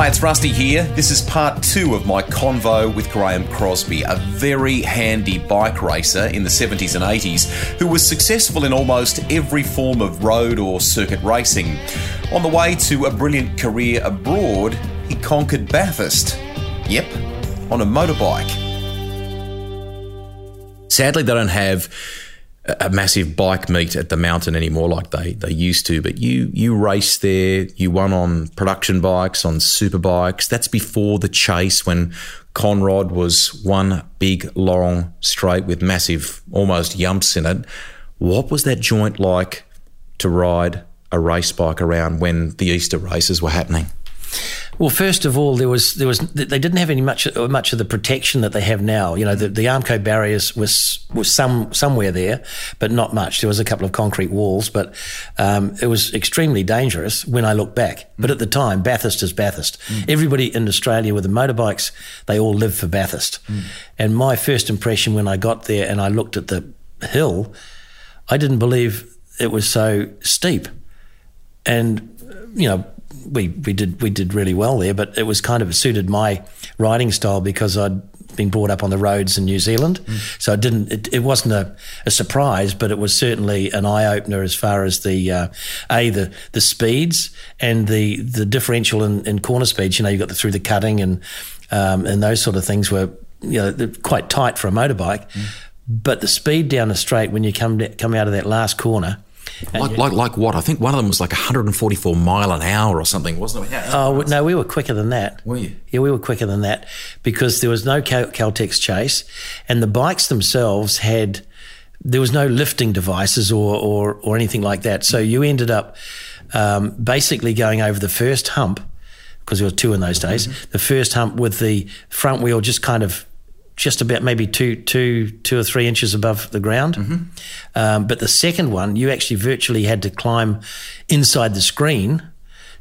Hi, it's Rusty here. This is part two of my convo with Graeme Crosby, a very handy bike racer in the 70s and 80s who was successful in almost every form of road or circuit racing. On the way to a brilliant career abroad, he conquered Bathurst. Yep, on a motorbike. Sadly, they don't have a massive bike meet at the mountain anymore like they, they used to. But you you raced there, you won on production bikes, on super bikes. That's before the chase when Conrod was one big long straight with massive almost yumps in it. What was that joint like to ride a race bike around when the Easter races were happening? Well, first of all, there was there was they didn't have any much much of the protection that they have now. You know, the, the Armco barriers was was some somewhere there, but not much. There was a couple of concrete walls, but um, it was extremely dangerous when I look back. But at the time, Bathurst is Bathurst. Mm. Everybody in Australia with the motorbikes, they all live for Bathurst. Mm. And my first impression when I got there and I looked at the hill, I didn't believe it was so steep. And you know, we we did we did really well there, but it was kind of suited my riding style because I'd been brought up on the roads in New Zealand, mm. so it didn't it, it wasn't a, a, surprise, but it was certainly an eye opener as far as the uh, a the the speeds and the the differential in, in corner speeds. You know, you got the through the cutting and um, and those sort of things were you know quite tight for a motorbike, mm. but the speed down the straight when you come come out of that last corner like, like, like what? I think one of them was like 144 mile an hour or something, wasn't it? oh no, we were quicker than that. Were you? Yeah, we were quicker than that because there was no Cal- Caltex chase, and the bikes themselves had there was no lifting devices or or, or anything like that. So you ended up um, basically going over the first hump because there were two in those days. Mm-hmm. The first hump with the front wheel just kind of just about maybe two, two, two or three inches above the ground. Mm-hmm. Um, but the second one, you actually virtually had to climb inside the screen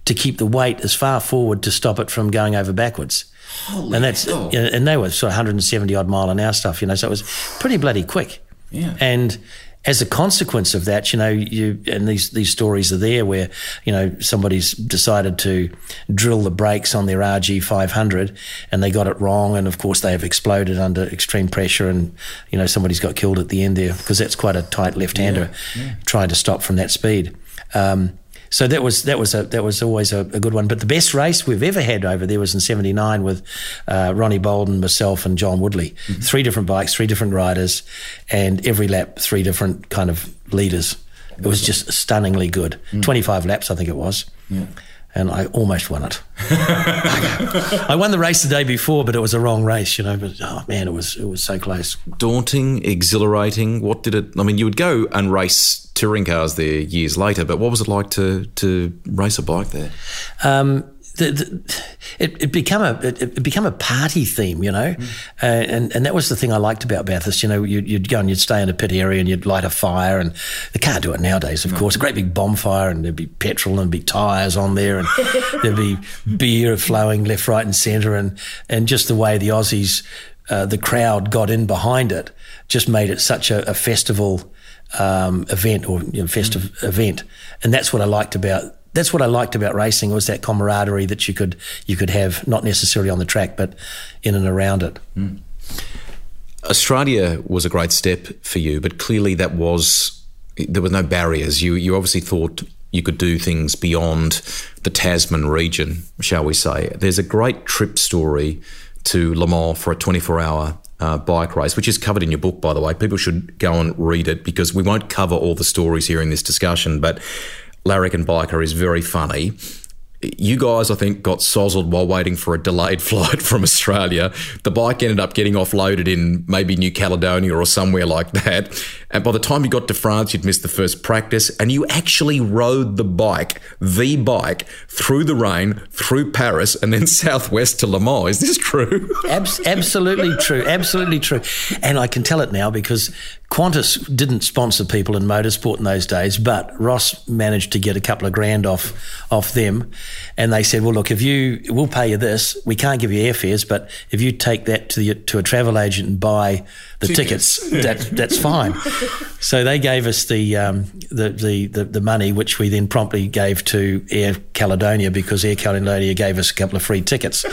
to keep the weight as far forward to stop it from going over backwards. Holy and that's hell. and they were sort of 170 odd mile an hour stuff, you know. So it was pretty bloody quick. Yeah. And as a consequence of that, you know, you and these these stories are there where you know somebody's decided to drill the brakes on their RG 500 and they got it wrong, and of course they have exploded under extreme pressure, and you know somebody's got killed at the end there because that's quite a tight left-hander yeah, yeah. trying to stop from that speed. Um, so that was that was a that was always a, a, good one. But the best race we've ever had over there was in '79 with uh, Ronnie Boulden, myself, and John Woodley. Mm-hmm. Three different bikes, three different riders, and every lap three different kind of leaders. It was just stunningly good. Mm. 25 laps, I think it was. Yeah and I almost won it. I won the race the day before, but it was a wrong race, you know. But oh man, it was it was so close. Daunting, exhilarating. What did it? I mean, you would go and race touring cars there years later, but what was it like to to race a bike there? Um, the, the, it, it became a it, it, became a party theme, you know, mm. uh, and and that was the thing I liked about Bathurst. You know, you'd, you'd, go and you'd stay in a pit area and you'd light a fire, and they can't do it nowadays, of no. course. A great big bonfire, and there'd be petrol and there'd be tyres on there, and there'd be beer flowing left, right, and centre, and and just the way the Aussies, uh, the crowd got in behind it, just made it such a, a festival. Um, event or you know, festive mm. event, and that's what I liked about that's what I liked about racing was that camaraderie that you could you could have not necessarily on the track but in and around it. Mm. Australia was a great step for you, but clearly that was there were no barriers. You you obviously thought you could do things beyond the Tasman region, shall we say? There's a great trip story to Le Mans for a 24 hour uh, bike race, which is covered in your book, by the way. People should go and read it because we won't cover all the stories here in this discussion, but Larrikin Biker is very funny. You guys, I think, got sozzled while waiting for a delayed flight from Australia. The bike ended up getting offloaded in maybe New Caledonia or somewhere like that. And by the time you got to France, you'd missed the first practice, and you actually rode the bike, the bike, through the rain, through Paris, and then southwest to Le Mans. Is this true? Abs- absolutely true. Absolutely true. And I can tell it now because Qantas didn't sponsor people in motorsport in those days, but Ross managed to get a couple of grand off off them, and they said, "Well, look, if you, we'll pay you this. We can't give you airfares, but if you take that to the, to a travel agent and buy the tickets, tickets that, that's fine." so they gave us the, um, the, the the the money, which we then promptly gave to Air Caledonia because Air Caledonia gave us a couple of free tickets.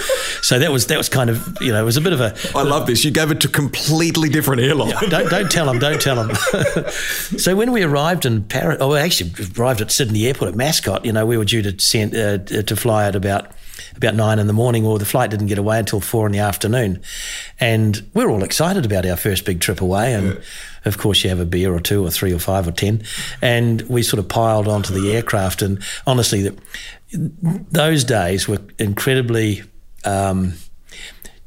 so that was that was kind of you know it was a bit of a. I love this. You gave it to completely different airline. Yeah, don't don't tell them don't tell them. so when we arrived in Paris, oh, we actually arrived at Sydney Airport at Mascot. You know, we were due to send, uh, to fly at about about nine in the morning, or the flight didn't get away until four in the afternoon, and we are all excited about our first big trip away. And yeah. of course, you have a beer or two, or three, or five, or ten, and we sort of piled onto the aircraft. And honestly, the, those days were incredibly. Um,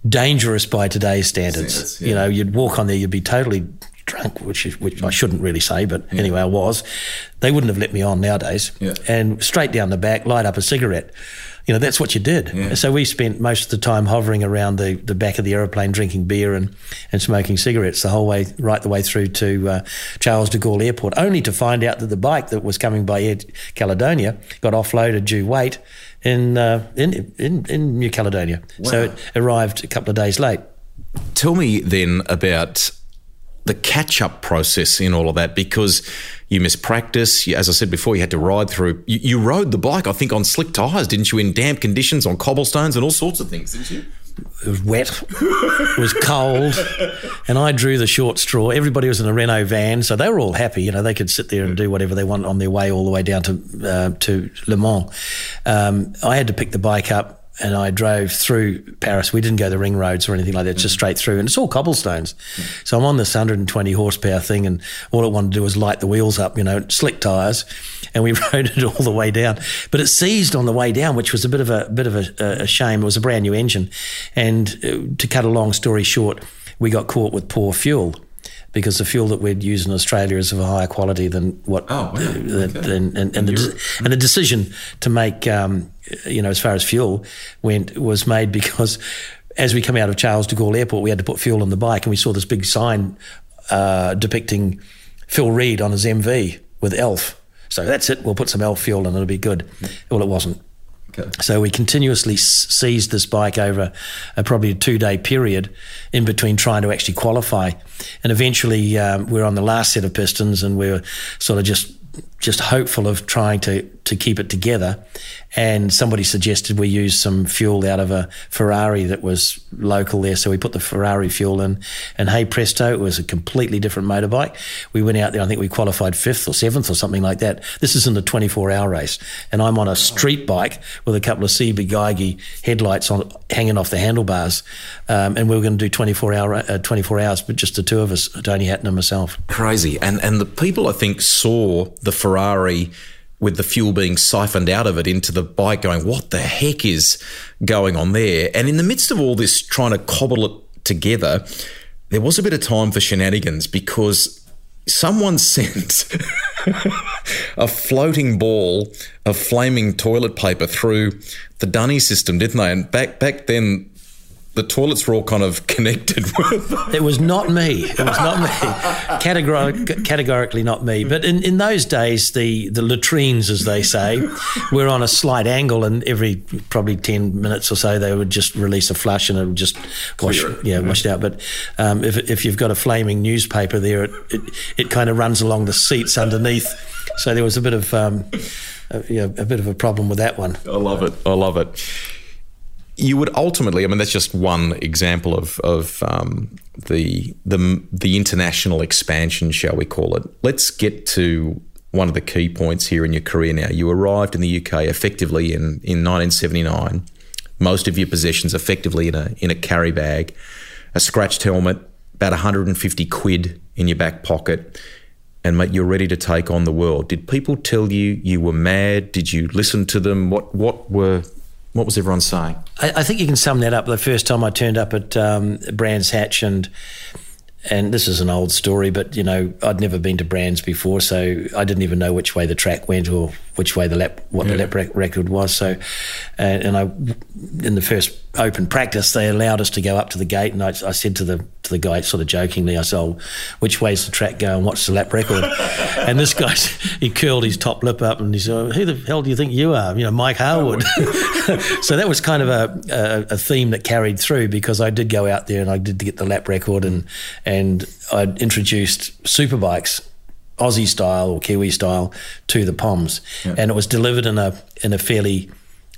dangerous by today's standards. yeah. You know, you'd walk on there, you'd be totally drunk, which is, which I shouldn't really say, but yeah. anyway, I was. They wouldn't have let me on nowadays. Yeah. And straight down the back, light up a cigarette. You know, that's what you did. Yeah. So we spent most of the time hovering around the, the back of the aeroplane, drinking beer and, and smoking cigarettes the whole way, right the way through to uh, Charles de Gaulle Airport, only to find out that the bike that was coming by Air Caledonia got offloaded due weight in, uh, in, in, in New Caledonia. Wow. So it arrived a couple of days late. Tell me then about the catch up process in all of that because you missed practice. as I said before, you had to ride through. You, you rode the bike, I think, on slick tyres, didn't you? In damp conditions, on cobblestones, and all sorts of things, didn't you? It was wet, it was cold, and I drew the short straw. Everybody was in a Renault van, so they were all happy. You know, they could sit there and do whatever they want on their way all the way down to uh, to Le Mans. Um, I had to pick the bike up and I drove through Paris. We didn't go the ring roads or anything like that, just straight through. And it's all cobblestones. So I'm on this 120 horsepower thing, and all it wanted to do was light the wheels up, you know, slick tyres, and we rode it all the way down. But it seized on the way down, which was a bit of a, a bit of a, a, shame. It was a brand new engine, and uh, to cut a long story short, we got caught with poor fuel because the fuel that we'd use in Australia is of a higher quality than what. Oh, wow. The, okay. and, and, and, the, and the decision to make, um, you know, as far as fuel went, was made because as we come out of Charles de Gaulle Airport, we had to put fuel on the bike, and we saw this big sign uh, depicting Phil Read on his MV with ELF. So that's it. We'll put some ELF fuel and it'll be good. Well, it wasn't. Okay. So we continuously seized this bike over a, probably a two day period in between trying to actually qualify. And eventually um, we we're on the last set of pistons and we were sort of just just hopeful of trying to to keep it together. And somebody suggested we use some fuel out of a Ferrari that was local there. So we put the Ferrari fuel in, and hey presto, it was a completely different motorbike. We went out there, I think we qualified fifth or seventh or something like that. This is in the 24 hour race. And I'm on a street bike with a couple of CB Geigy headlights on hanging off the handlebars. Um, and we were going to do 24 hour, uh, 24 hours, but just the two of us, Tony Hatton and myself. Crazy. And, and the people I think saw the Ferrari with the fuel being siphoned out of it into the bike, going, What the heck is going on there? And in the midst of all this, trying to cobble it together, there was a bit of time for shenanigans because someone sent a floating ball of flaming toilet paper through the dunny system, didn't they? And back back then, the toilets were all kind of connected with. It was not me. It was not me. Categor- categorically not me. But in, in those days, the, the latrines, as they say, were on a slight angle, and every probably 10 minutes or so, they would just release a flush and it would just wash, yeah, washed out. But um, if, if you've got a flaming newspaper there, it, it, it, kind of runs along the seats underneath. So there was a bit of. Um, a, yeah, a bit of a problem with that one. I love it. I love it you would ultimately, I mean, that's just one example of of um, the the the international expansion, shall we call it? Let's get to one of the key points here in your career. Now, you arrived in the UK effectively in in 1979. Most of your possessions effectively in a in a carry bag, a scratched helmet, about 150 quid in your back pocket. And mate, you're ready to take on the world. Did people tell you you were mad? Did you listen to them? What what were what was everyone saying? I, I, think you can sum that up. The first time I turned up at um, Brands Hatch and and this is an old story, but you know, I'd never been to Brands before, so I didn't even know which way the track went or which way the lap, what yeah. the lap rec- record was. So, and, and, I, in the first open practice, they allowed us to go up to the gate, and I, I said to the to the guy, sort of jokingly, I said, oh, "Which way's the track going? What's the lap record?" and this guy, he curled his top lip up, and he said, oh, "Who the hell do you think you are? You know, Mike Hailwood." Oh, so that was kind of a, a, a theme that carried through because I did go out there and I did get the lap record, and and I introduced superbikes Aussie style or Kiwi style to the Poms, yeah. and it was delivered in a in a fairly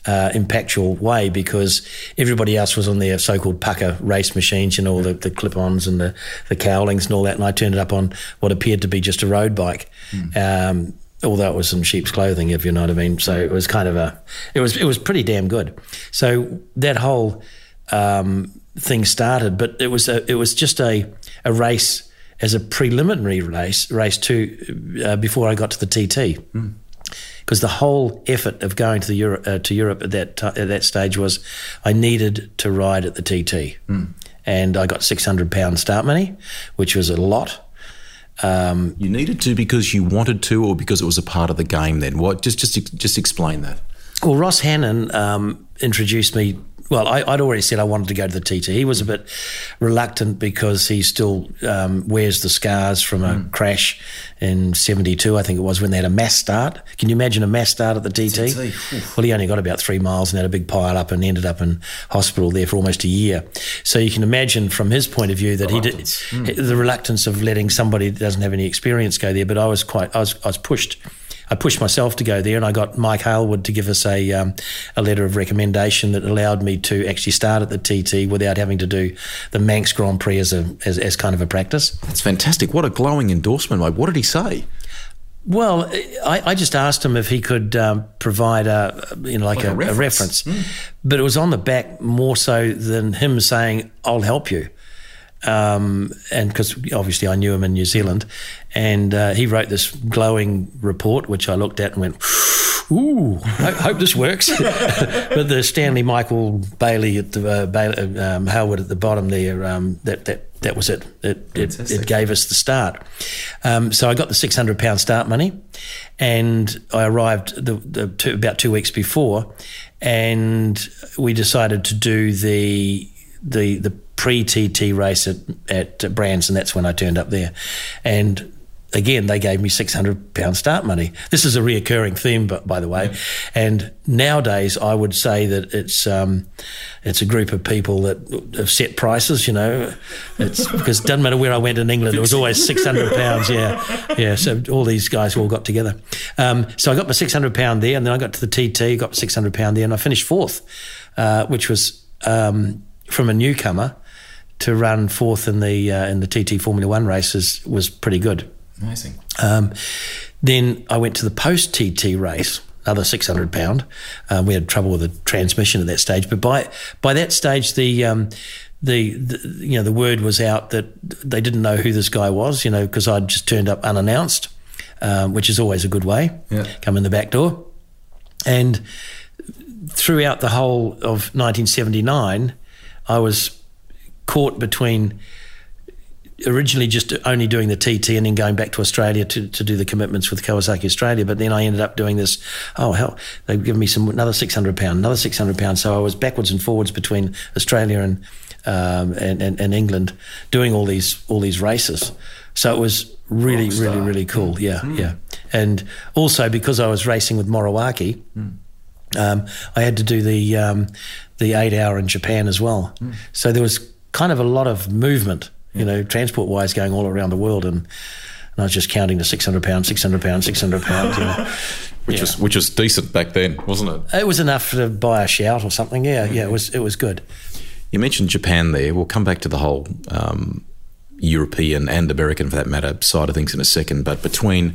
uh, impactful way because everybody else was on their so-called pucker race machines, you know, all the, the clip-ons and the, the cowlings and all that, and I turned it up on what appeared to be just a road bike. Mm. Um, although it was some sheep's clothing, if you know what I mean. So it was kind of a, it was it was pretty damn good. So that whole um, thing started, but it was a, it was just a a race as a preliminary race, race two, uh, before I got to the TT. Because mm. the whole effort of going to the Euro, uh, to Europe at that t- at that stage was, I needed to ride at the TT, mm. and I got six hundred pound start money, which was a lot. Um, you needed to because you wanted to, or because it was a part of the game. Then what? Just just just explain that. Well, Ross Hannan um, introduced me well, I, would already said I wanted to go to the TT. He was a bit reluctant because he still um, wears the scars from a mm. crash in 72, I think it was, when they had a mass start. Can you imagine a mass start at the TT? TT. Well, he only got about three miles and had a big pile up and ended up in hospital there for almost a year. So you can imagine from his point of view that reluctance. he did mm. the reluctance of letting somebody that doesn't have any experience go there. But I was quite, I was, I was pushed I pushed myself to go there, and I got Mike Hailwood to give us a um, a letter of recommendation that allowed me to actually start at the TT without having to do the Manx Grand Prix as a as, as kind of a practice. That's fantastic. What a glowing endorsement, mate. What did he say? Well, I, I, just asked him if he could um, provide a, you know, like, like a, a, reference, a reference. Mm. but it was on the back more so than him saying, "I'll help you." Um, and because obviously I knew him in New Zealand, and uh, he wrote this glowing report, which I looked at and went, "Ooh, I hope this works." but the Stanley Michael Bailey at the uh, Bailey, um, Hailwood at the bottom there, um, that that that was it. It, it, it gave us the start. Um, so I got the six hundred pound start money, and I arrived the, the two, about two weeks before, and we decided to do the the the pre TT race at, at Brands, and that's when I turned up there. And again, they gave me six hundred pound start money. This is a reoccurring theme, but by the way. Yeah. And nowadays, I would say that it's um, it's a group of people that have set prices. You know, it's because it doesn't matter where I went in England, it was always six hundred pounds. Yeah, yeah. So all these guys all got together. Um, so I got my six hundred pound there, and then I got to the TT, got six hundred pound there, and I finished fourth, uh, which was um, from a newcomer to run fourth in the uh, in the TT Formula One races was pretty good. Amazing. Um, then I went to the post TT race, another six hundred pound. Um, we had trouble with the transmission at that stage, but by by that stage the, um, the the, you know the word was out that they didn't know who this guy was. You know because I'd just turned up unannounced, um, which is always a good way. Yeah. Come in the back door, and throughout the whole of 1979, I was caught between originally just only doing the TT and then going back to Australia to, to do the commitments with Kawasaki Australia. But then I ended up doing this. Oh hell, they've given me some another six hundred pound, another six hundred pound. So I was backwards and forwards between Australia and, um, and, and and England doing all these all these races. So it was really really really cool. Yeah, mm. yeah. And also because I was racing with Moriwaki. Mm. Um, I had to do the um, the eight hour in Japan as well. Mm. So there was kind of a lot of movement, you know, transport wise going all around the world. And, and I was just counting the 600 pounds, 600 pounds, 600 pounds, you know. Which yeah. was which was decent back then, wasn't it? It was enough to buy a shout or something. Yeah, yeah, it was it was good. You mentioned Japan there. We'll come back to the whole um, European and American, for that matter, side of things in a second. But between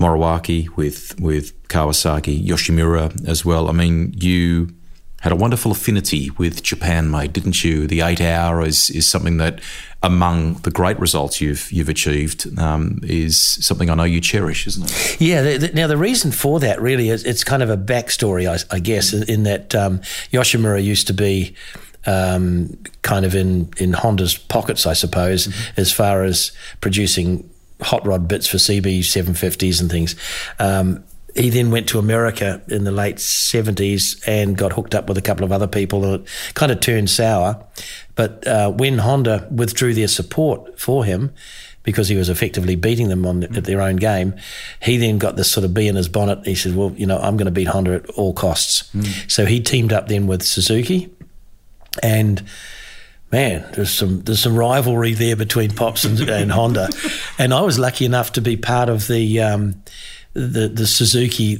Moriwaki with with Kawasaki, Yoshimura as well. I mean, you had a wonderful affinity with Japan, mate, didn't you? The eight hour is, is something that, among the great results you've you've achieved, um, is something I know you cherish, isn't it? Yeah. The, the, now the reason for that really is it's kind of a backstory, I, I guess, in, in that um, Yoshimura used to be um, kind of in, in Honda's pockets, I suppose, mm-hmm. as far as producing hot rod bits for CB 750s and things. Um, he then went to America in the late 70s and got hooked up with a couple of other people and it kind of turned sour. But uh, when Honda withdrew their support for him, because he was effectively beating them on at their own game, he then got this sort of bee in his bonnet. He said, "Well, you know, I'm going to beat Honda at all costs." Mm. So he teamed up then with Suzuki, and man, there's some there's some rivalry there between Pops and, and Honda, and I was lucky enough to be part of the um, the the Suzuki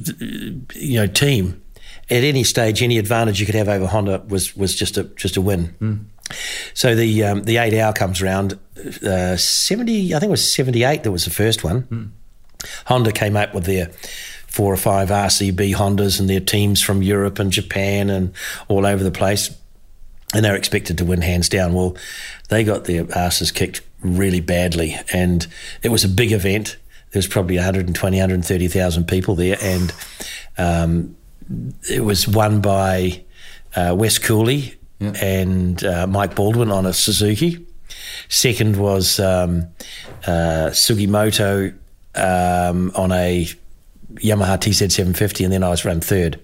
you know team. At any stage, any advantage you could have over Honda was was just a just a win. Mm. So the um, the eight hour comes around. Uh, Seventy, I think it was seventy eight. That was the first one. Mm. Honda came up with their four or five RCB Hondas and their teams from Europe and Japan and all over the place, and they're expected to win hands down. Well, they got their asses kicked really badly, and it was a big event. There was probably 120, 130,000 people there, and um, it was won by uh, Wes Cooley, yeah. and uh, Mike Baldwin on a Suzuki. Second was um, uh, Sugimoto um, on a Yamaha TZ750, and then I was run third.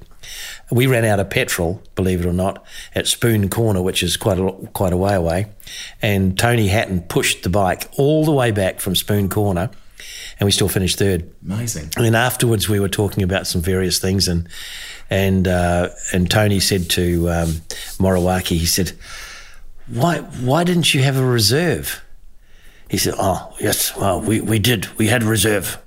We ran out of petrol, believe it or not, at Spoon Corner, which is quite a quite a way away, and Tony Hatton pushed the bike all the way back from Spoon Corner, and we still finished third. Amazing. And then afterwards, we were talking about some various things, and and uh, and Tony said to um, Moriwaki, he said, "Why why didn't you have a reserve?" He said, "Oh yes, well we, we did. We had reserve."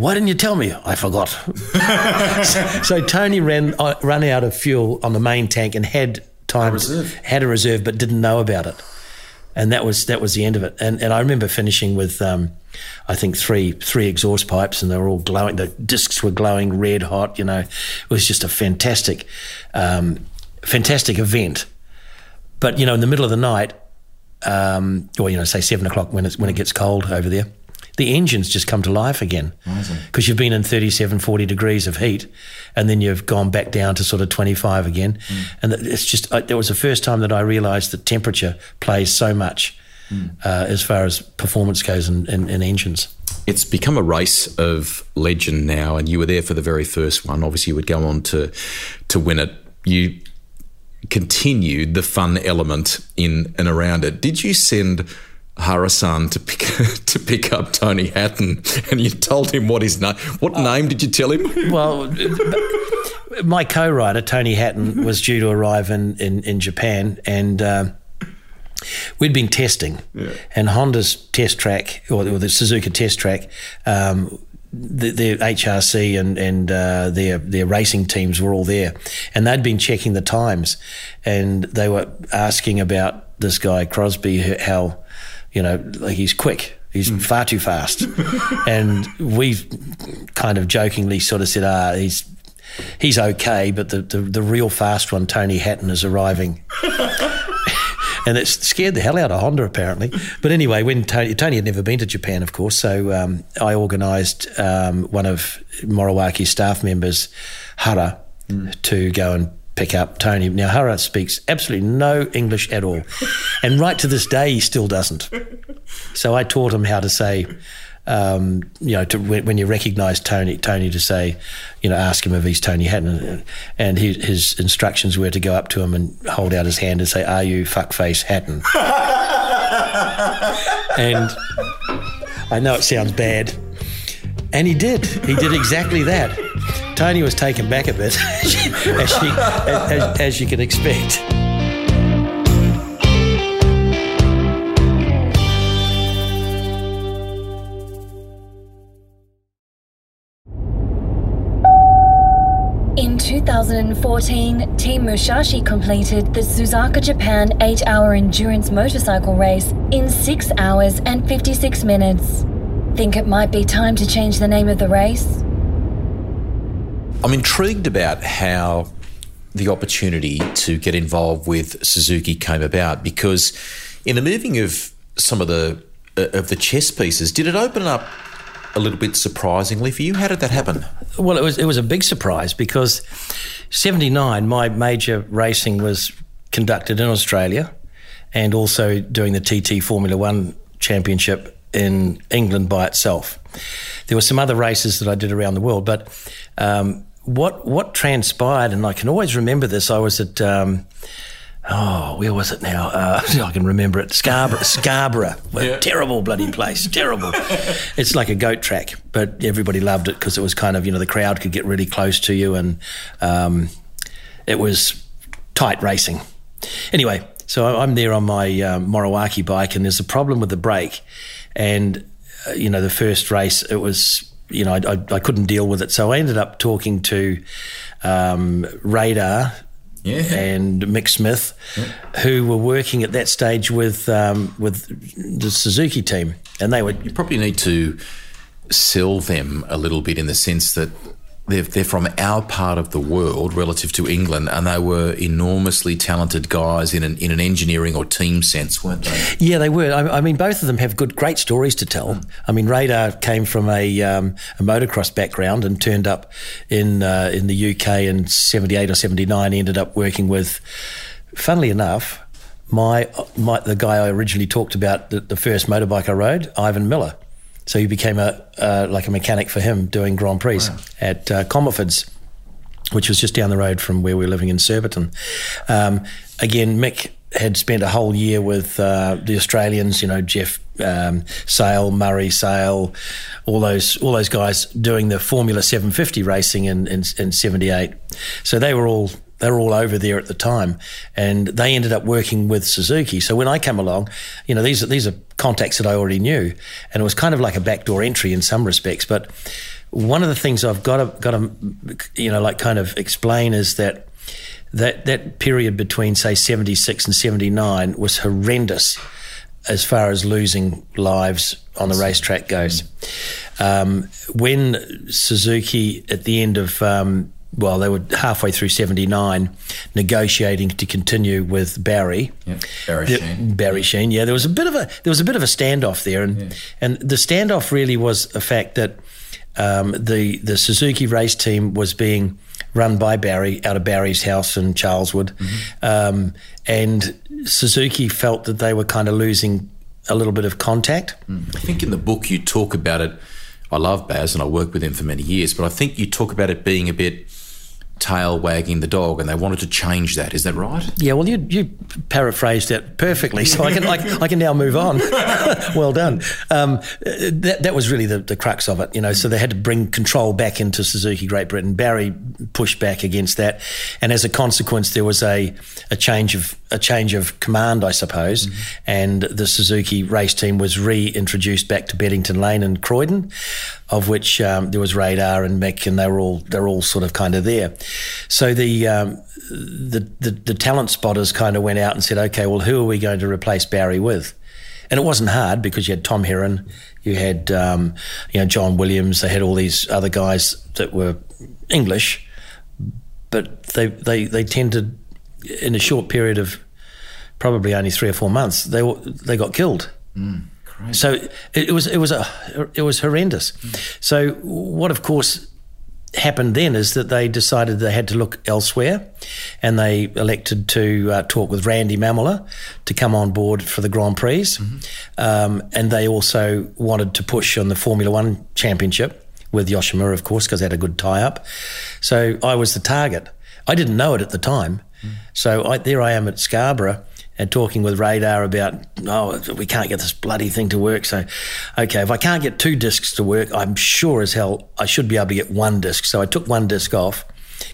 Why didn't you tell me? I forgot. so, so, Tony ran uh, ran out of fuel on the main tank and had time a had a reserve, but didn't know about it and that was that was the end of it. And and I remember finishing with um, I think three three exhaust pipes, and they were all glowing. The discs were glowing red hot. You know, it was just a fantastic, um, fantastic event. But you know, in the middle of the night, um, or you know, say seven o'clock when it's when it gets cold over there, the engines just come to life again because you've been in 37, 40 degrees of heat and then you've gone back down to sort of 25 again. Mm. And it's just, it was the first time that I realized that temperature plays so much mm. uh, as far as performance goes in, in, in engines. It's become a race of legend now, and you were there for the very first one. Obviously, you would go on to to win it. You continued the fun element in and around it. Did you send Harasan to pick to pick up Tony Hatton, and you told him what his name. What uh, name did you tell him? Well, my co-writer Tony Hatton was due to arrive in in, in Japan, and. Uh, we'd been testing, yeah. and Honda's test track, or, the Suzuka test track, um, the, their HRC and and uh, their their racing teams were all there, and they'd been checking the times, and they were asking about this guy Crosby how you know, like he's quick. He's mm. far too fast. and we've kind of jokingly sort of said, ah, he's he's okay, but the, the, the real fast one, Tony Hatton, is arriving. and it scared the hell out of Honda, apparently. But anyway, when Tony, Tony had never been to Japan, of course, so um, I organised um, one of Moriwaki's staff members, Hara, mm. to go and pick up Tony. Now, Hara speaks absolutely no English at all. and right to this day, he still doesn't. So I taught him how to say, um, you know, to, when, when, you recognise Tony, Tony to say, you know, ask him if he's Tony Hatton. And he, his instructions were to go up to him and hold out his hand and say, Are you fuckface Hatton? and I know it sounds bad. And he did. He did exactly that. Tony was taken back a bit, as, she, as, as you can expect. In 2014, Team Musashi completed the Suzuka Japan 8 hour endurance motorcycle race in 6 hours and 56 minutes. Think it might be time to change the name of the race? I'm intrigued about how the opportunity to get involved with Suzuki came about because in the moving of some of the uh, of the chess pieces, did it open up a little bit surprisingly for you? How did that happen? Well, it was it was a big surprise because '79, my major racing was conducted in Australia and also doing the TT Formula One Championship in England by itself. There were some other races that I did around the world, but um, what what transpired, and I can always remember this. I was at um, oh, where was it now? Uh, I can remember it. Scarborough, Scarborough, yeah. terrible bloody place, terrible. it's like a goat track, but everybody loved it because it was kind of you know the crowd could get really close to you, and um, it was tight racing. Anyway, so I'm there on my um, Moriwaki bike, and there's a problem with the brake, and uh, you know the first race it was you know, I, I, I, couldn't deal with it. So I ended up talking to um, Radar yeah. and Mick Smith, yeah. who were working at that stage with um, with the Suzuki team, and they would. You probably need to sell them a little bit in the sense that they're, they're from our part of the world relative to England, and they were enormously talented guys in an, in an engineering or team sense, weren't they? Yeah, they were. I, I mean, both of them have good, great stories to tell. Mm. I mean, Radar came from a, um, a motocross background and turned up in uh, in the UK in '78 or '79. Ended up working with, funnily enough, my, my the guy I originally talked about the, the first motorbike I rode, Ivan Miller. So he became a uh, like a mechanic for him doing Grand Prix wow. at uh, Comerfords, which was just down the road from where we were living in Surbiton. Um, again, Mick had spent a whole year with uh, the Australians, you know, Jeff um, Sayle, Murray Sayle, all those all those guys doing the Formula 750 racing in, in, in 78. So they were all they were all over there at the time, and they ended up working with Suzuki. So when I came along, you know, these are these are contacts that I already knew, and it was kind of like a backdoor entry in some respects. But one of the things I've got to got to you know like kind of explain is that that that period between say 76 and 79 was horrendous as far as losing lives on the racetrack goes. Um, when Suzuki at the end of um, well, they were halfway through 79 negotiating to continue with Barry. Barry the, Sheene. Barry Sheene, yeah. There was a bit of a there was a bit of a standoff there and yeah. and the standoff really was the fact that um, the the Suzuki race team was being run by Barry out of Barry's house in Charlwood. Mm-hmm. Um, and Suzuki felt that they were kind of losing a little bit of contact. Mm. I think in the book you talk about it. I love Baz and I worked with him for many years, but I think you talk about it being a bit tail wagging the dog, and they wanted to change that. Is that right? Yeah. Well, you you paraphrased it perfectly, so I can I, I can now move on. well done. Um, that that was really the, the crux of it, you know. So they had to bring control back into Suzuki Great Britain. Barry pushed back against that, and as a consequence, there was a a change of a change of command, I suppose, mm-hmm. and the Suzuki race team was reintroduced back to Beddington Lane and Croydon of which um, there was Radar and Mick, and they were all they're all sort of kind of there. So the, um, the, the the talent spotters kind of went out and said, okay, well, who are we going to replace Barry with? And it wasn't hard because you had Tom Herron, you had um, you know John Williams, they had all these other guys that were English, but they they they tended in a short period of probably only three or four months they they got killed. Mm. So it, it, was it was a it was horrendous. Mm. So what, of course, happened then is that they decided they had to look elsewhere, and they elected to uh, talk with Randy Mamola to come on board for the Grand Prix, mm-hmm. um, and they also wanted to push on the Formula One Championship with Yoshimura, of course, because they had a good tie up. So I was the target. I didn't know it at the time. Mm. So I, there I am at Scarborough and talking with Radar about, oh, we can't get this bloody thing to work. So, okay, if I can't get two discs to work, I'm sure as hell I should be able to get one disc. So I took one disc off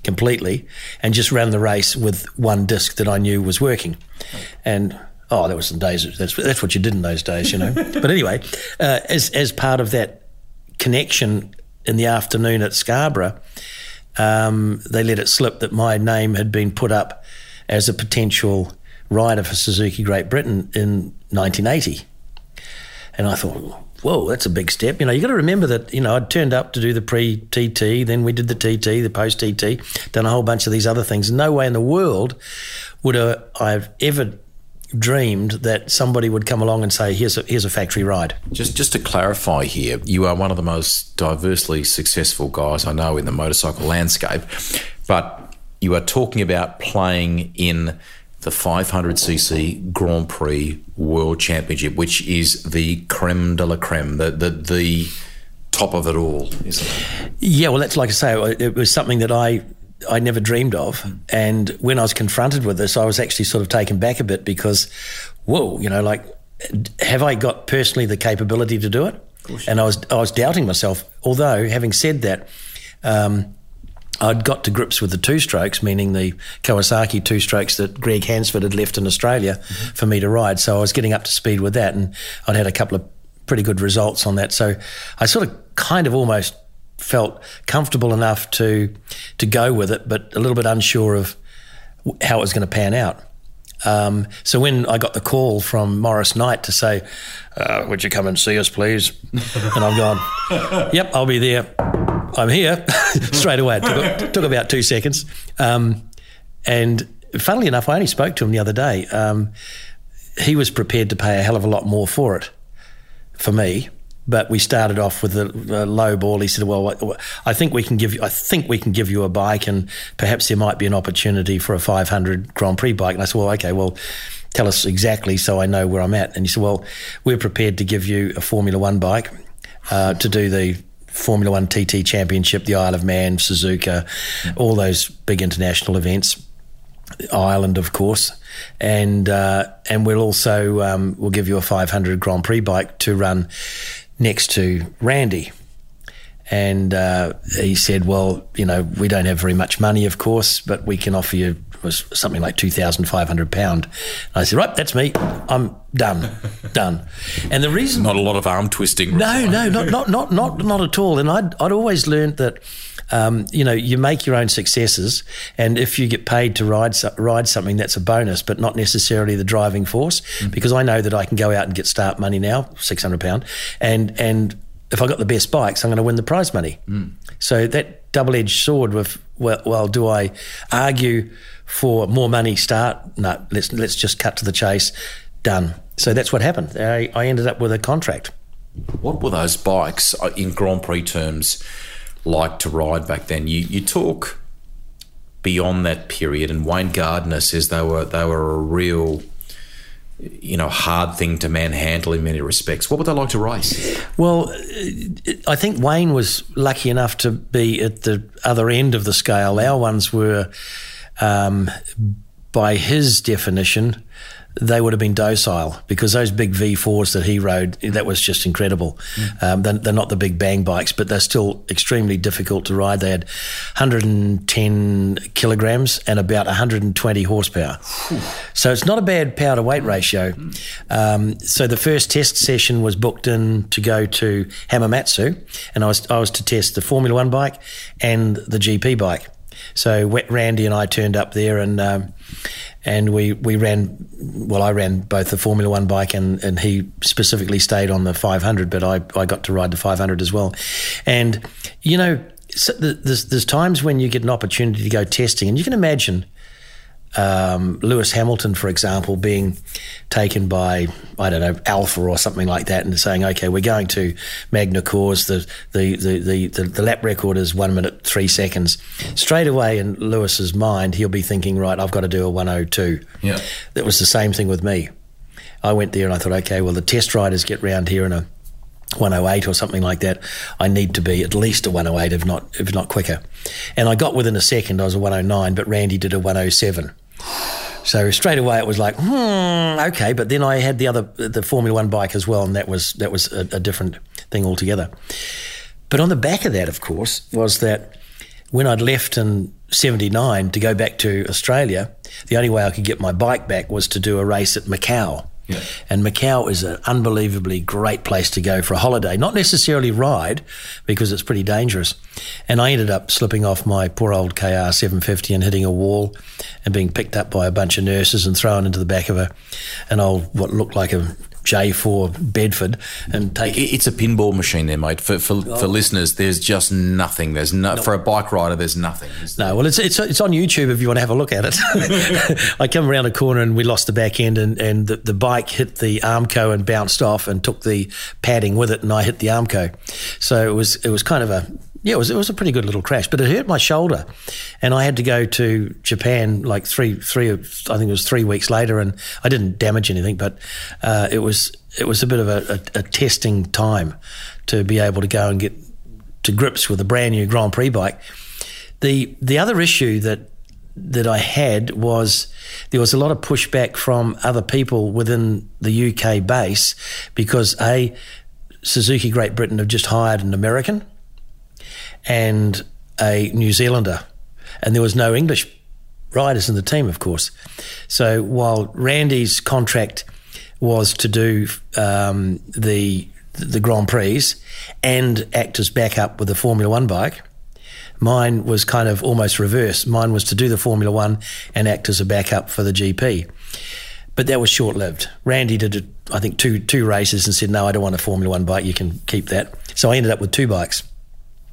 completely and just ran the race with one disc that I knew was working. And oh, there were some days. That's that's what you did in those days, you know. but anyway, uh, as as part of that connection in the afternoon at Scarborough, um, they let it slip that my name had been put up as a potential rider for Suzuki Great Britain in 1980. And I thought, whoa, that's a big step. You know, you got to remember that, you know, I'd turned up to do the pre TT, then we did the TT, the post TT, done a whole bunch of these other things. No way in the world would I have ever dreamed that somebody would come along and say, here's a, here's a factory ride. Just, just to clarify here, you are one of the most diversely successful guys I know in the motorcycle landscape, but you are talking about playing in the 500cc Grand Prix World Championship, which is the creme de la creme, the the, the top of it all, isn't it? Yeah, well, that's like I say, it was something that I I never dreamed of. And when I was confronted with this, I was actually sort of taken back a bit because, whoa, you know, like, have I got personally the capability to do it? And I was I was doubting myself. Although, having said that, um, I'd got to grips with the two strokes, meaning the Kawasaki two strokes that Greg Hansford had left in Australia mm-hmm. for me to ride. So I was getting up to speed with that, and I'd had a couple of pretty good results on that. So I sort of kind of almost felt comfortable enough to to go with it, but a little bit unsure of how it was going to pan out. Um, so when I got the call from Maurice Knight to say, uh, "Would you come and see us, please?" and I'm gone, "Yep, I'll be there. I'm here." Straight away. It took, took about two seconds. Um, and funnily enough, I only spoke to him the other day. Um, he was prepared to pay a hell of a lot more for it, for me. But we started off with a, a, low ball. He said, "Well, I think we can give you. I think we can give you a bike, and perhaps there might be an opportunity for a 500 Grand Prix bike." And I said, "Well, okay. Well, tell us exactly so I know where I'm at." And he said, "Well, we're prepared to give you a Formula One bike uh, to do the Formula One TT Championship, the Isle of Man, Suzuka, all those big international events." Ireland, of course, and uh, and we'll also um, we'll give you a 500 Grand Prix bike to run next to Randy. And uh, he said, Well, you know, we don't have very much money, of course, but we can offer you was something like two thousand five hundred pound. I said, right, that's me. I'm done, done. And the reason not a lot of arm twisting. No, no, not not not not not at all. And I'd I'd always learned that. Um, you know, you make your own successes, and if you get paid to ride ride something, that's a bonus, but not necessarily the driving force. Mm-hmm. Because I know that I can go out and get start money now, six hundred pound, and and if I got the best bikes, I'm going to win the prize money. Mm. So that double edged sword with well, well, do I argue for more money? Start no, let's let's just cut to the chase. Done. So that's what happened. I, I ended up with a contract. What were those bikes uh, in Grand Prix terms? Like to ride back then. You you talk beyond that period, and Wayne Gardner says they were they were a real you know hard thing to manhandle in many respects. What would they like to race? Well, I think Wayne was lucky enough to be at the other end of the scale. Our ones were, um, by his definition, they would have been docile because those big V4s that he rode, that was just incredible. Mm. Um, they're, they're, not the big bang bikes, but they're still extremely difficult to ride. They had 110 kilograms and about 120 horsepower. So it's not a bad power to weight ratio. Um, so the first test session was booked in to go to Hamamatsu, and I was, I was to test the Formula One bike and the GP bike. So Randy and I turned up there and um, and we, we ran well I ran both the Formula One bike and, and he specifically stayed on the 500 but I, I got to ride the 500 as well. And you know so there's, there's times when you get an opportunity to go testing and you can imagine um, Lewis Hamilton, for example, being taken by I don't know Alpha or something like that, and saying, "Okay, we're going to Magny-Cours. The the, the the the, the lap record is one minute three seconds." Straight away in Lewis's mind, he'll be thinking, "Right, I've got to do a 102." Yeah, that was the same thing with me. I went there and I thought, "Okay, well, the test riders get round here in a 108 or something like that. I need to be at least a 108, if not if not quicker. And I got within a second. I was a 109, but Randy did a 107. So straight away it was like, hmm, okay. But then I had the other, the Formula One bike as well, and that was that was a, a different thing altogether. But on the back of that, of course, was that when I'd left in '79 to go back to Australia, the only way I could get my bike back was to do a race at Macau. Yeah. And Macau is an unbelievably great place to go for a holiday, not necessarily ride because it's pretty dangerous. And I ended up slipping off my poor old KR 750 and hitting a wall and being picked up by a bunch of nurses and thrown into the back of a an old what looked like a J4 Bedford and take. It's a pinball machine there, mate. For for, oh. for listeners, there's just nothing. There's no, no, for a bike rider. There's nothing. No, well, it's it's it's on YouTube if you want to have a look at it. I come around a corner and we lost the back end, and and the, the bike hit the Armco and bounced off and took the padding with it, and I hit the Armco. So it was it was kind of a Yeah, it was it was a pretty good little crash, but it hurt my shoulder, and I had to go to Japan like three three I think it was three weeks later, and I didn't damage anything, but uh, it was it was a bit of a, a, a, testing time to be able to go and get to grips with a brand new Grand Prix bike. The the other issue that that I had was there was a lot of pushback from other people within the UK base because a Suzuki Great Britain have just hired an American and a New Zealander, and there was no English riders in the team, of course. So while Randy's contract was to do um, the the Grand Prix and act as backup with the Formula One bike. Mine was kind of almost reverse. Mine was to do the Formula One and act as a backup for the GP. But that was short lived. Randy did, I think, two two races and said, "No, I don't want a Formula One bike. You can keep that." So I ended up with two bikes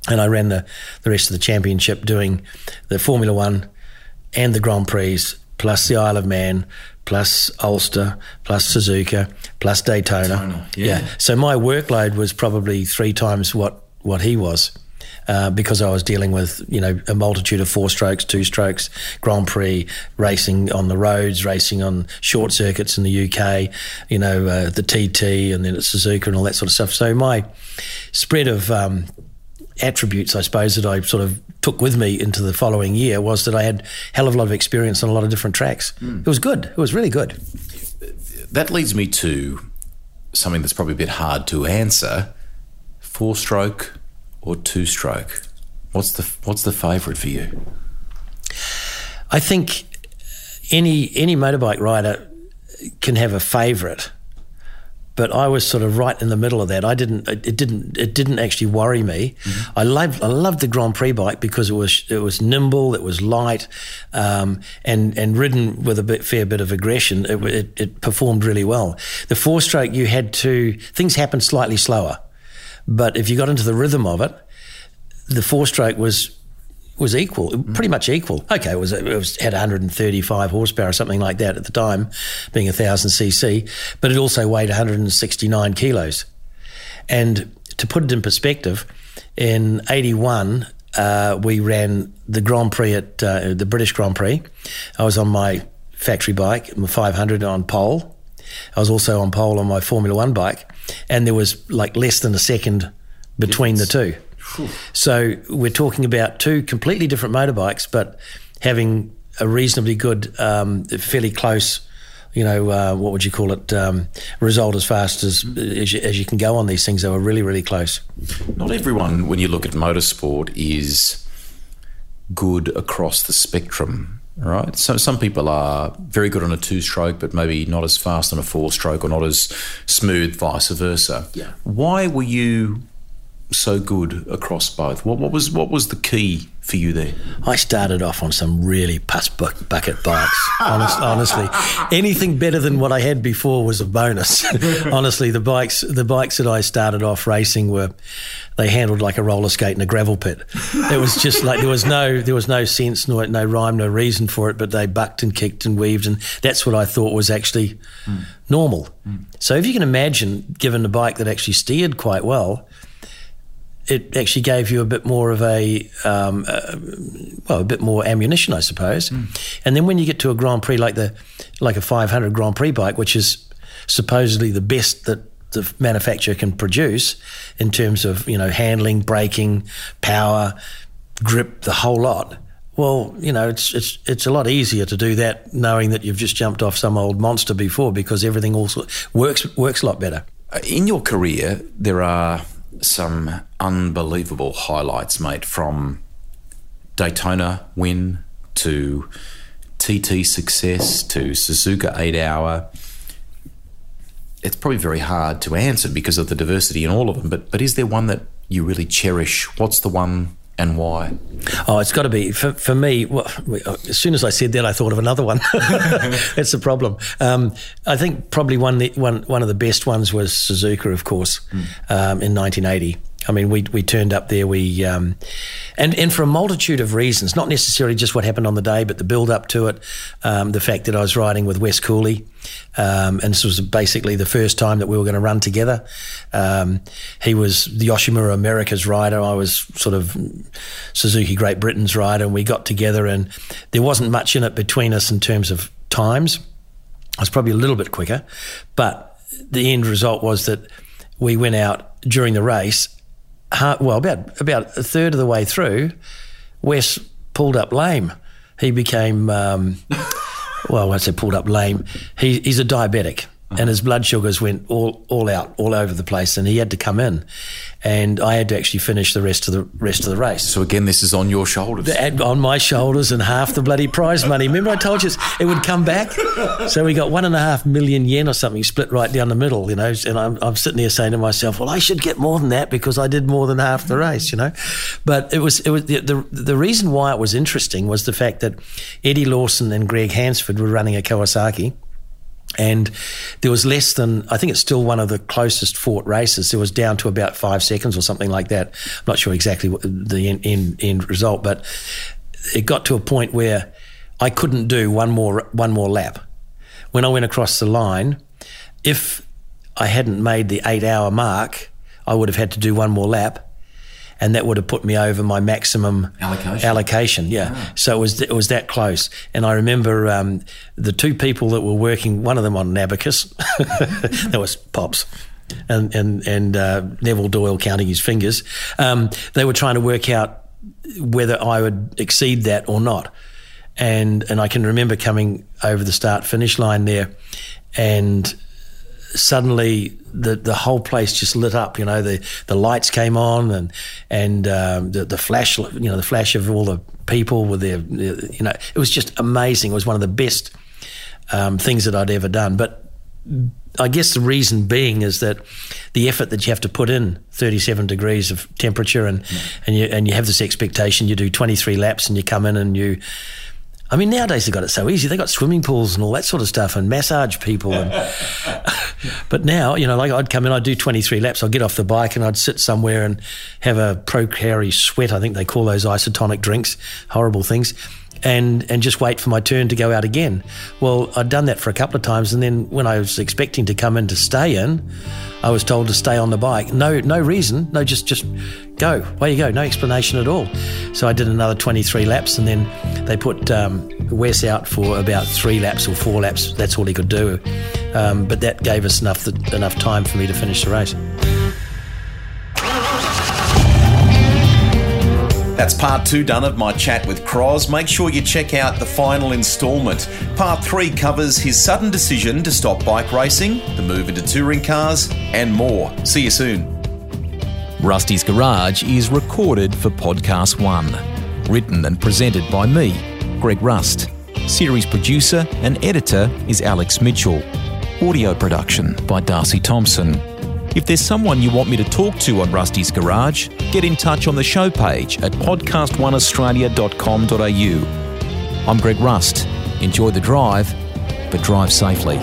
and I ran the, the rest of the championship doing the Formula One and the Grand Prix, plus the Isle of Man, plus Ulster, plus Suzuka, plus Daytona. Daytona yeah. yeah. So my workload was probably three times what, what he was. Uh, because I was dealing with, you know, a multitude of four strokes, two strokes, Grand Prix, racing on the roads, racing on short circuits in the UK, you know, uh, the TT and then at Suzuka and all that sort of stuff. So my spread of um, attributes, I suppose, that I sort of took with me into the following year was that I had hell of a lot of experience on a lot of different tracks. Mm. It was good. It was really good. That leads me to something that's probably a bit hard to answer: four stroke or two stroke. What's the what's the favourite for you? I think any any motorbike rider can have a favourite but I was sort of right in the middle of that. I didn't. It didn't. It didn't actually worry me. Mm-hmm. I loved. I loved the Grand Prix bike because it was. It was nimble. It was light, um, and and ridden with a bit fair bit of aggression. It, it, it performed really well. The four stroke, you had to. Things happened slightly slower, but if you got into the rhythm of it, the four stroke was was equal, pretty much equal. Okay, it was it was had 135 horsepower or something like that at the time, being a thousand cc, but it also weighed 169 kilos. And to put it in perspective, in '81 uh, we ran the Grand Prix at uh, the British Grand Prix. I was on my factory bike, my 500 on pole. I was also on pole on my Formula One bike, and there was like less than a second between the two. So we're talking about two completely different motorbikes, but having a reasonably good, um, fairly close, you know, uh, what would you call it, um, result as fast as as you, as you, can go on these things. They were really, really close. Not everyone, when you look at motorsport, is good across the spectrum. Right, so some people are very good on a two-stroke, but maybe not as fast on a four-stroke, or not as smooth, vice versa. Yeah. Why were you so good across both? What, what was what was the key for you there? I started off on some really puss bucket bikes. honest, honestly, anything better than what I had before was a bonus. honestly, the bikes the bikes that I started off racing were they handled like a roller skate in a gravel pit. It was just like there was no there was no sense, no no rhyme, no reason for it. But they bucked and kicked and weaved, and that's what I thought was actually mm. normal. Mm. So if you can imagine, given a bike that actually steered quite well it actually gave you a bit more of a, um, uh, well, a bit more ammunition, I suppose. Mm. And then when you get to a Grand Prix like the, like a 500 Grand Prix bike, which is supposedly the best that the manufacturer can produce in terms of you know handling, braking, power, grip, the whole lot. Well, you know, it's it's it's a lot easier to do that knowing that you've just jumped off some old monster before because everything also works works a lot better. In your career, there are some unbelievable highlights, mate, from Daytona win to TT success to Suzuka eight hour. It's probably very hard to answer because of the diversity in all of them, but but is there one that you really cherish? What's the one and why? Oh, it's got to be for, for me. Well, as soon as I said that, I thought of another one. That's the problem. Um, I think probably one, one one of the best ones was Suzuka, of course, mm. um, in 1980. I mean, we, we turned up there. We um, and and for a multitude of reasons, not necessarily just what happened on the day, but the build up to it, um, the fact that I was riding with Wes Cooley, um, and this was basically the first time that we were going to run together. Um, he was the Yoshimura America's rider. I was sort of Suzuki Great Britain's rider, and we got together, and there wasn't much in it between us in terms of times. I was probably a little bit quicker, but the end result was that we went out during the race well, about about a third of the way through, Wes pulled up lame. He became, um, well, I say pulled up lame. He, he's a diabetic uh-huh. and his blood sugars went all, all out, all over the place, and he had to come in, and I had to actually finish the rest of the rest of the race. So again, this is on your shoulders, on my shoulders, and half the bloody prize money. Remember, I told you it would come back. So we got one and a half million yen or something split right down the middle, you know. And I'm, I'm sitting there saying to myself, well, I should get more than that because I did more than half the race, you know. But it was it was the the, the reason why it was interesting was the fact that Eddie Lawson and Greg Hansford were running a Kawasaki and there was less than I think it's still one of the closest fought races. It was down to about five seconds or something like that. I'm not sure exactly what the end, end, end result, but it got to a point where I couldn't do one more one more lap. When I went across the line, if I hadn't made the eight hour mark, I would have had to do one more lap and that would have put me over my maximum allocation. Allocation, yeah. Oh. So it was it was that close. And I remember um, the two people that were working, one of them on an abacus, that was Pops. And and and uh, Neville Doyle counting his fingers. Um, they were trying to work out whether I would exceed that or not. And and I can remember coming over the start finish line there, and suddenly the the whole place just lit up. You know, the the lights came on and and um, the the flash, you know, the flash of all the people with their, you know, it was just amazing. It was one of the best um, things that I'd ever done. But I guess the reason being is that the effort that you have to put in 37 degrees of temperature and and you and you have this expectation you do 23 laps and you come in and you I mean, nowadays they've got it so easy. They've got swimming pools and all that sort of stuff and massage people. And, but now, you know, like I'd come in, I'd do 23 laps, I'd get off the bike and I'd sit somewhere and have a Pocari sweat. I think they call those isotonic drinks, horrible things. And, and just wait for my turn to go out again. Well, I'd done that for a couple of times, and then when I was expecting to come in to stay in, I was told to stay on the bike. No, no reason. No, just just go. Where you go. No explanation at all. So I did another 23 laps, and then they put um, Wes out for about three laps or four laps. That's all he could do. Um, but that gave us enough enough time for me to finish the race. That's part two done of my chat with Croz. Make sure you check out the final instalment. Part three covers his sudden decision to stop bike racing, the move into touring cars, and more. See you soon. Rusty's Garage is recorded for Podcast One. Written and presented by me, Greg Rust. Series producer and editor is Alex Mitchell. Audio production by Darcy Thompson. If there's someone you want me to talk to on Rusty's Garage, get in touch on the show page at podcastoneaustralia.com.au. I'm Greg Rust. Enjoy the drive, but drive safely.